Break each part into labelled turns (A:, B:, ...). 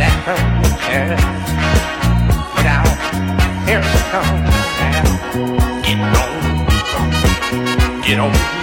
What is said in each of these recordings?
A: that road. Out, here it comes. Get on, get on.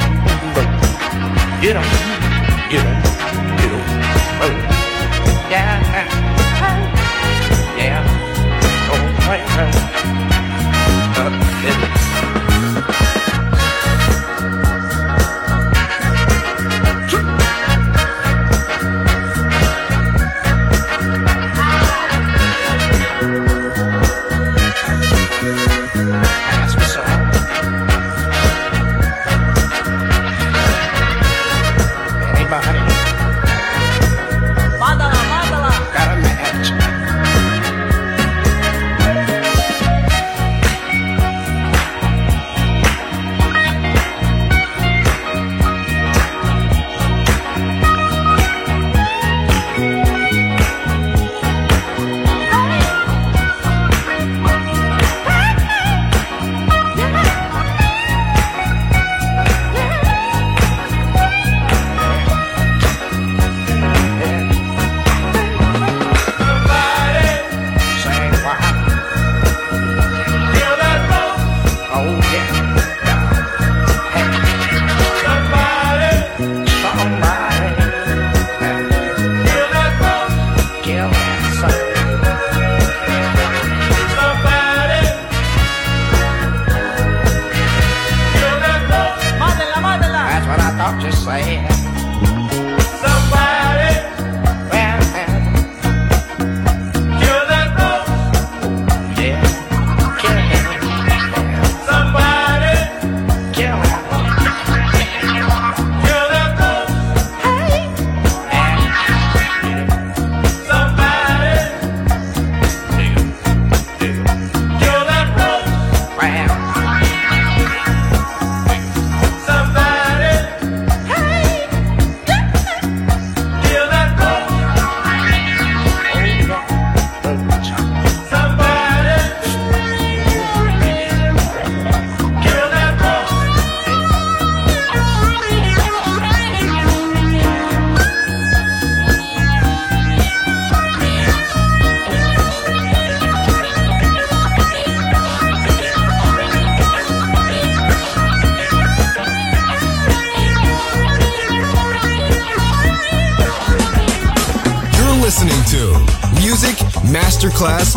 A: Masterclass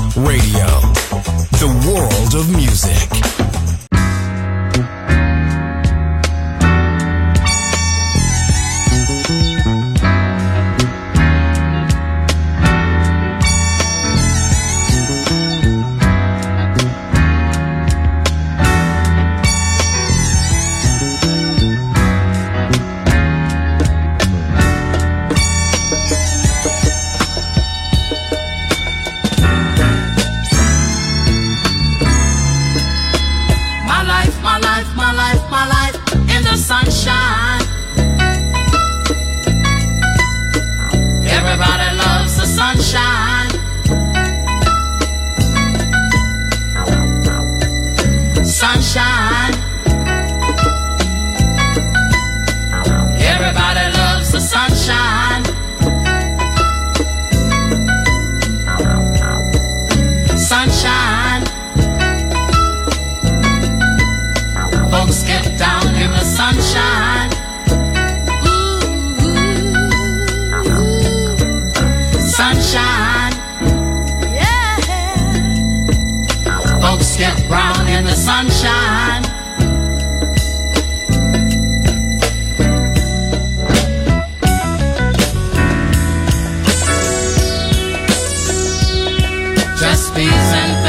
A: Get brown in the sunshine. Just be
B: zen.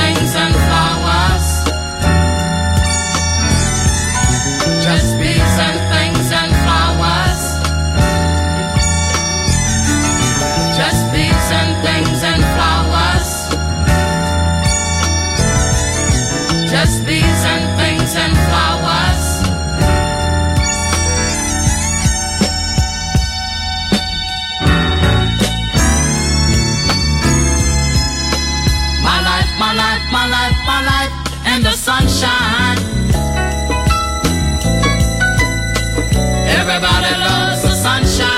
B: sunshine.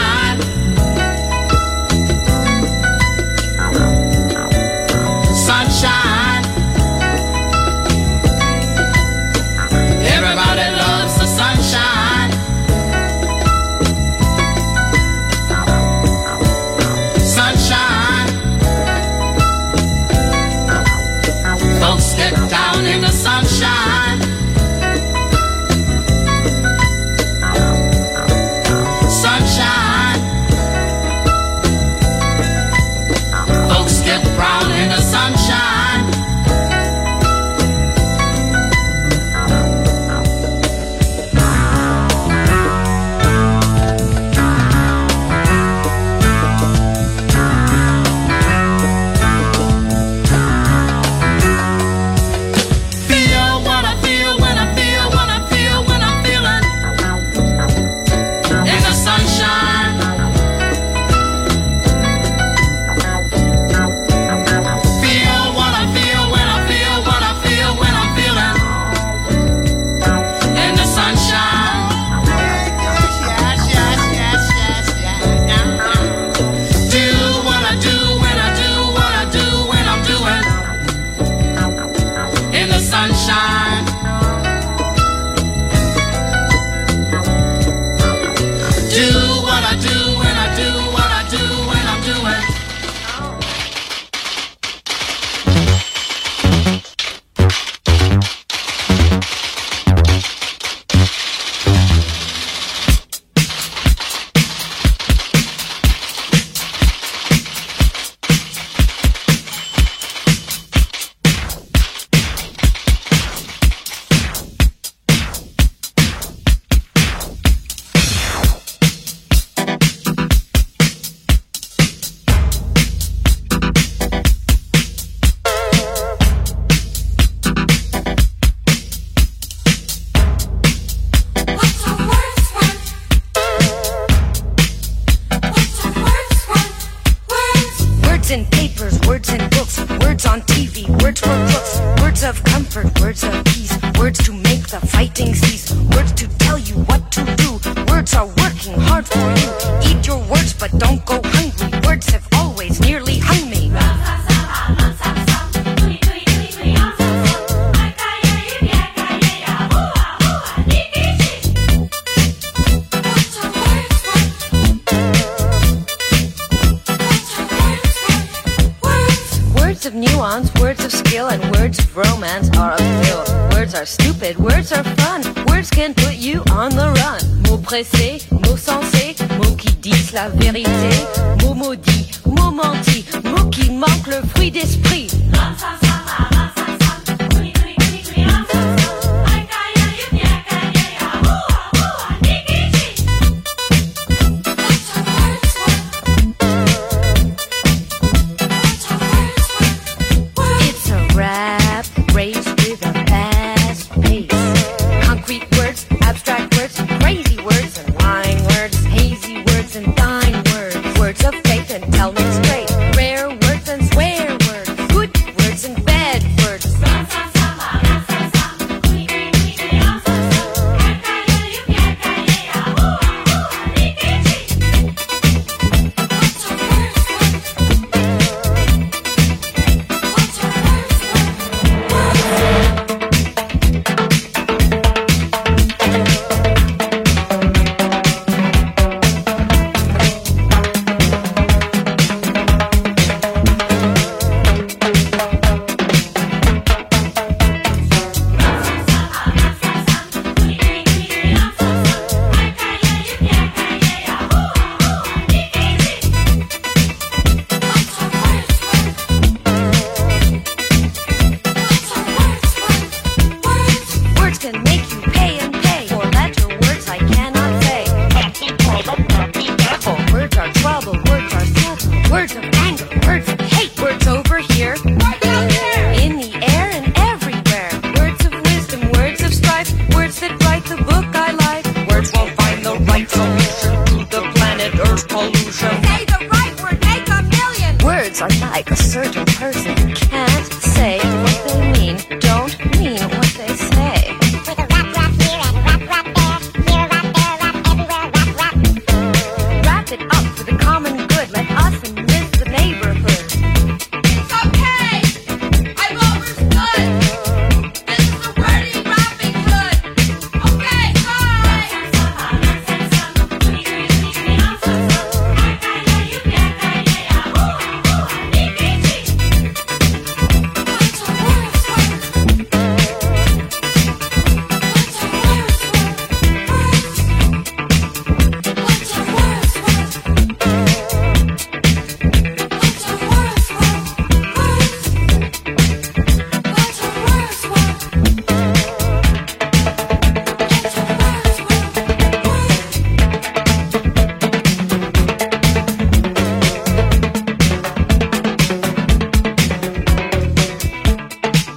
C: Words of words of skill, and words of romance are a pill. Words are stupid, words are fun. Words can put you on the run. Mots pressés, mots sensés, mots qui disent la vérité. Mots maudits, mots mentis, mots qui manquent le fruit d'esprit.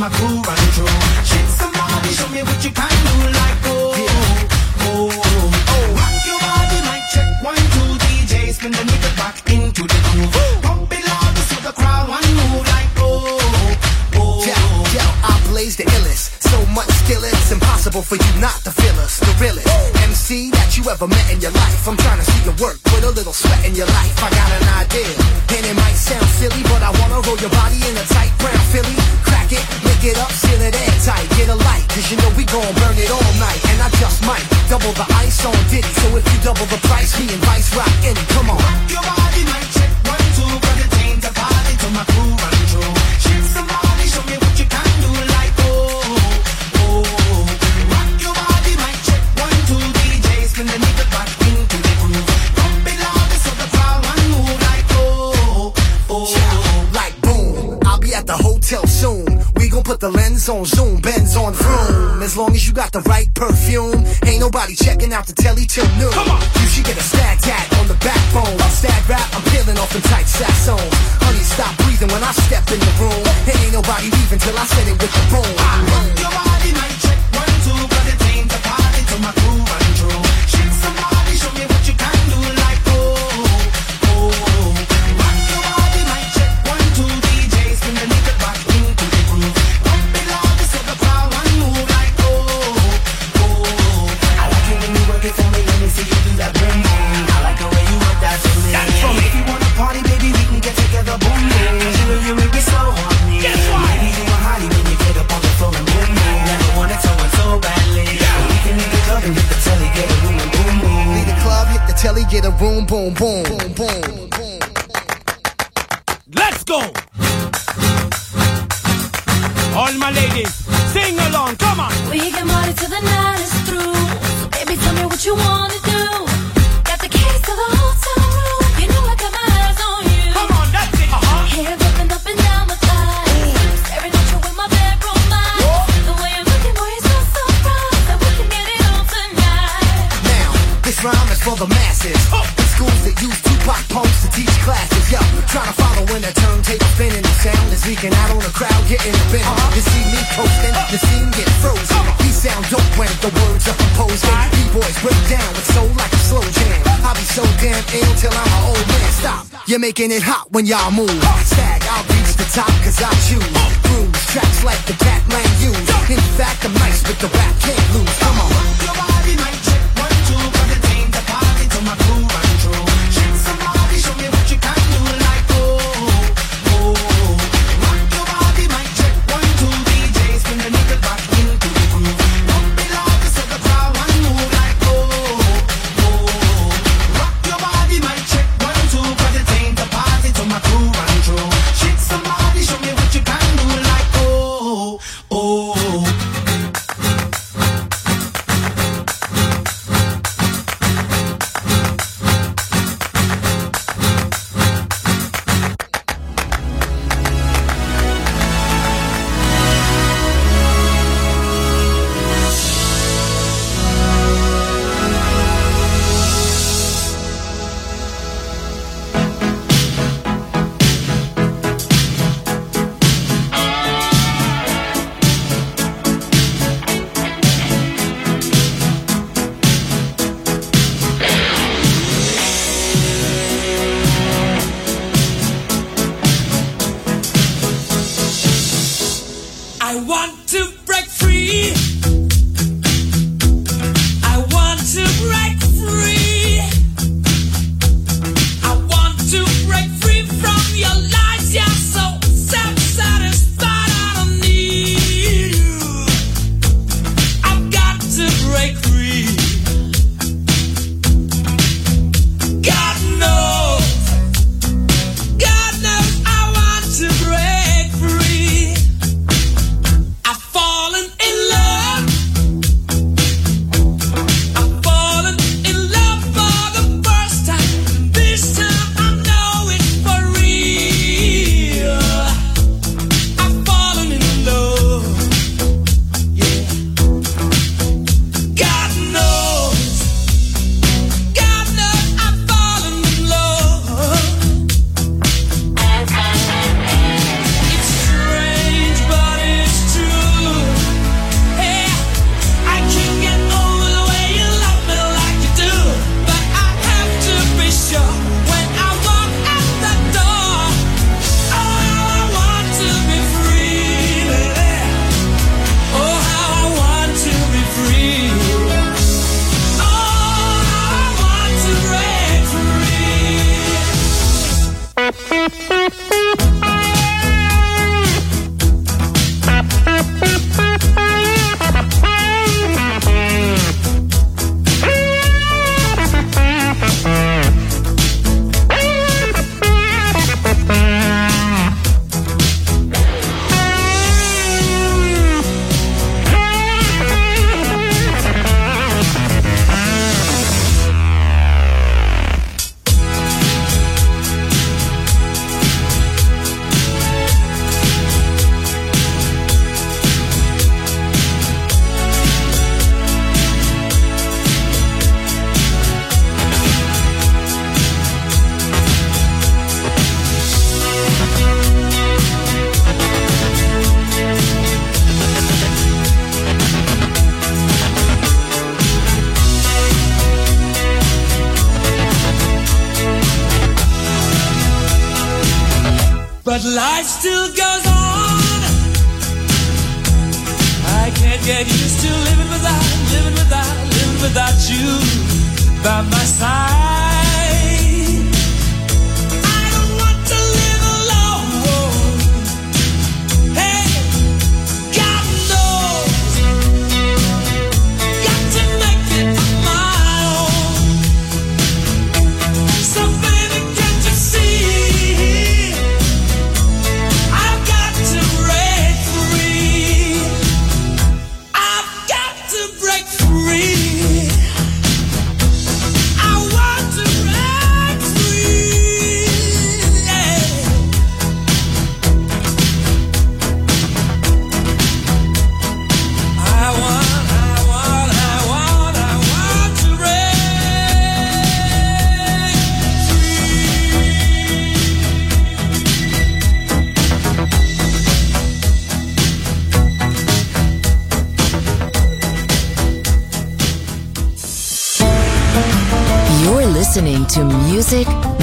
D: My crew run through. Shit somebody, show me what you can do, like oh, oh, oh. oh rock your body, mic check one two, DJ spin the nigga back into the groove. Pump it louder so the crowd want move, like oh, oh.
E: Yo, yo, I blaze the illest. So much skill, it's impossible for you not to feel us. The realest MC that you ever met in your life. I'm trying to see your work with a little sweat in your life. I got an idea, and it might sound silly, but I wanna roll your body in a tight brown Philly. Crack it, lick it up, seal it airtight. Get a light, cause you know we gon' burn it all night. And I just might double the ice on Diddy. So if you double the price, me and Vice rock in it. Come on.
D: Rock your body, mic check one two, 'cause it ain't a party till my crew run through. Shit somebody, show
E: till soon. We gon' put the lens on zoom, bends on room. As long as you got the right perfume, ain't nobody checking out the telly till noon.
F: Come on.
E: You should get a stag tag on the backbone. Stag rap, I'm peeling off in tight saxones. Honey, stop breathing when I step in the room. It ain't nobody leaving till I said it with the boom.
D: I your body might check one, two,
G: cause it ain't a party to my crew. get a room, boom, boom,
D: boom, boom, boom.
F: Let's go! All my ladies, sing along, come on!
H: We can party till the night.
D: Zeking out on the crowd, getting a bend. Uh-huh. You see me coasting, uh-huh. the scene get frozen. Uh-huh. He sound dope when the words are composed. Right. B-boys break down with soul like a slow jam. I'll be so damn ill till I'm an old man. Stop, you're making it hot when y'all move. Stag, I'll reach the top cause I choose. Grooves, tracks like the Batman use. In fact, I'm nice with the rap, can't lose. Come on.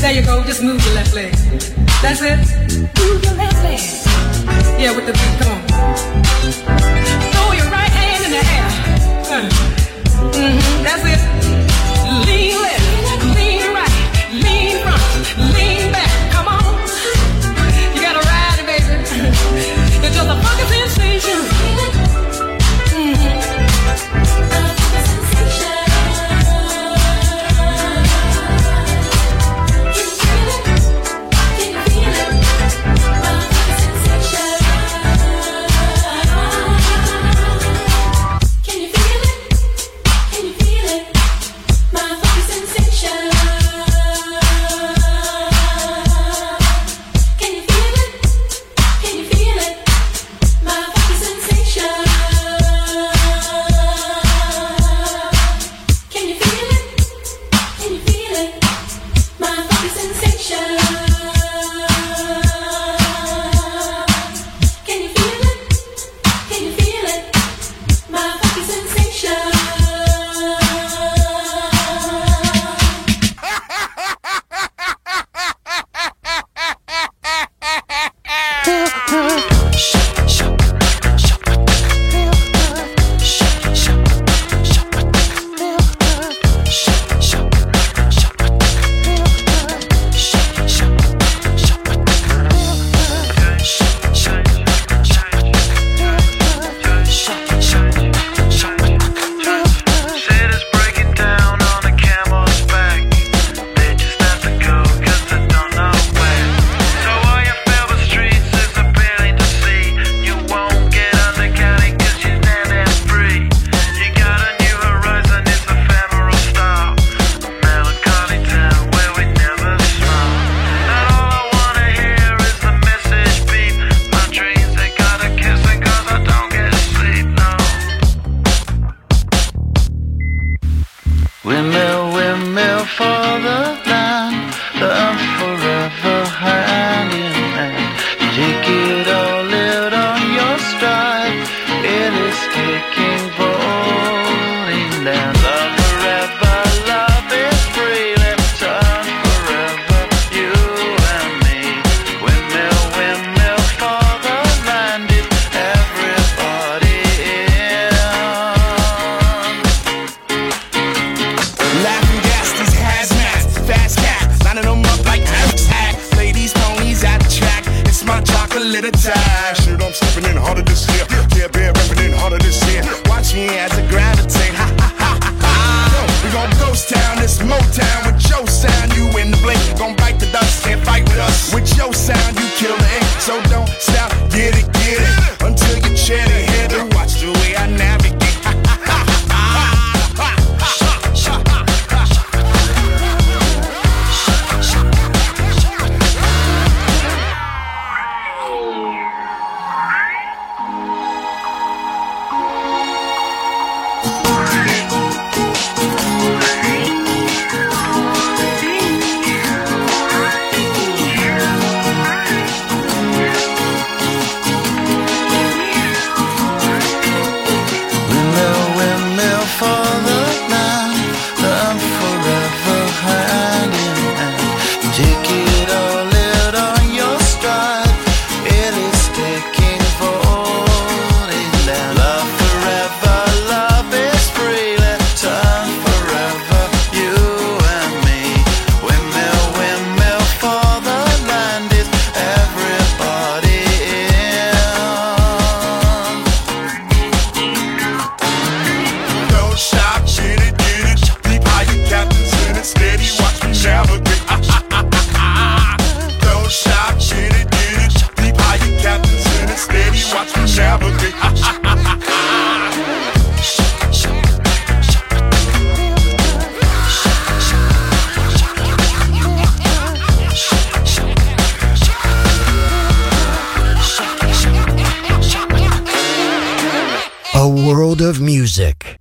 A: There
I: you
J: go, just move your left leg. That's it. Move your left leg. Yeah, with the beat, come on. Throw your right hand in the air. Uh, mm-hmm, that's it.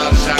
A: Sometimes I